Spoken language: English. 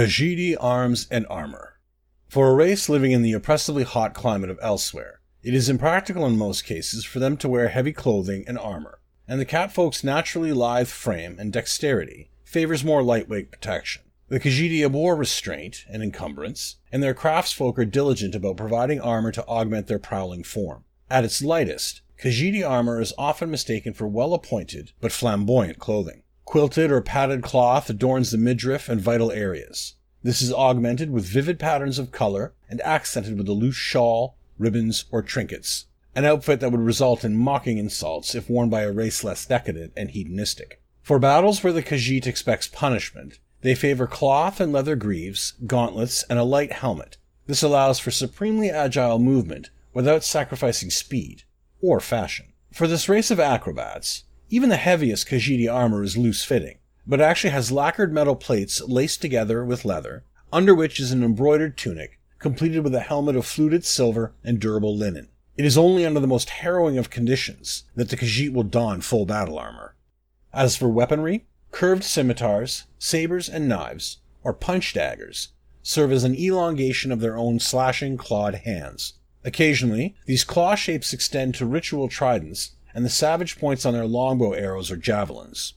Khajiit arms and armor. For a race living in the oppressively hot climate of Elsweyr, it is impractical in most cases for them to wear heavy clothing and armor, and the catfolk's naturally lithe frame and dexterity favors more lightweight protection. The Khajiit abhor restraint and encumbrance, and their craftsfolk are diligent about providing armor to augment their prowling form. At its lightest, Khajiit armor is often mistaken for well appointed but flamboyant clothing. Quilted or padded cloth adorns the midriff and vital areas. This is augmented with vivid patterns of color and accented with a loose shawl, ribbons, or trinkets. An outfit that would result in mocking insults if worn by a race less decadent and hedonistic. For battles where the Khajiit expects punishment, they favor cloth and leather greaves, gauntlets, and a light helmet. This allows for supremely agile movement without sacrificing speed or fashion. For this race of acrobats, even the heaviest Khajiit armor is loose fitting, but actually has lacquered metal plates laced together with leather, under which is an embroidered tunic, completed with a helmet of fluted silver and durable linen. It is only under the most harrowing of conditions that the Khajiit will don full battle armor. As for weaponry, Curved scimitars, sabers, and knives, or punch daggers, serve as an elongation of their own slashing, clawed hands. Occasionally, these claw shapes extend to ritual tridents, and the savage points on their longbow arrows or javelins.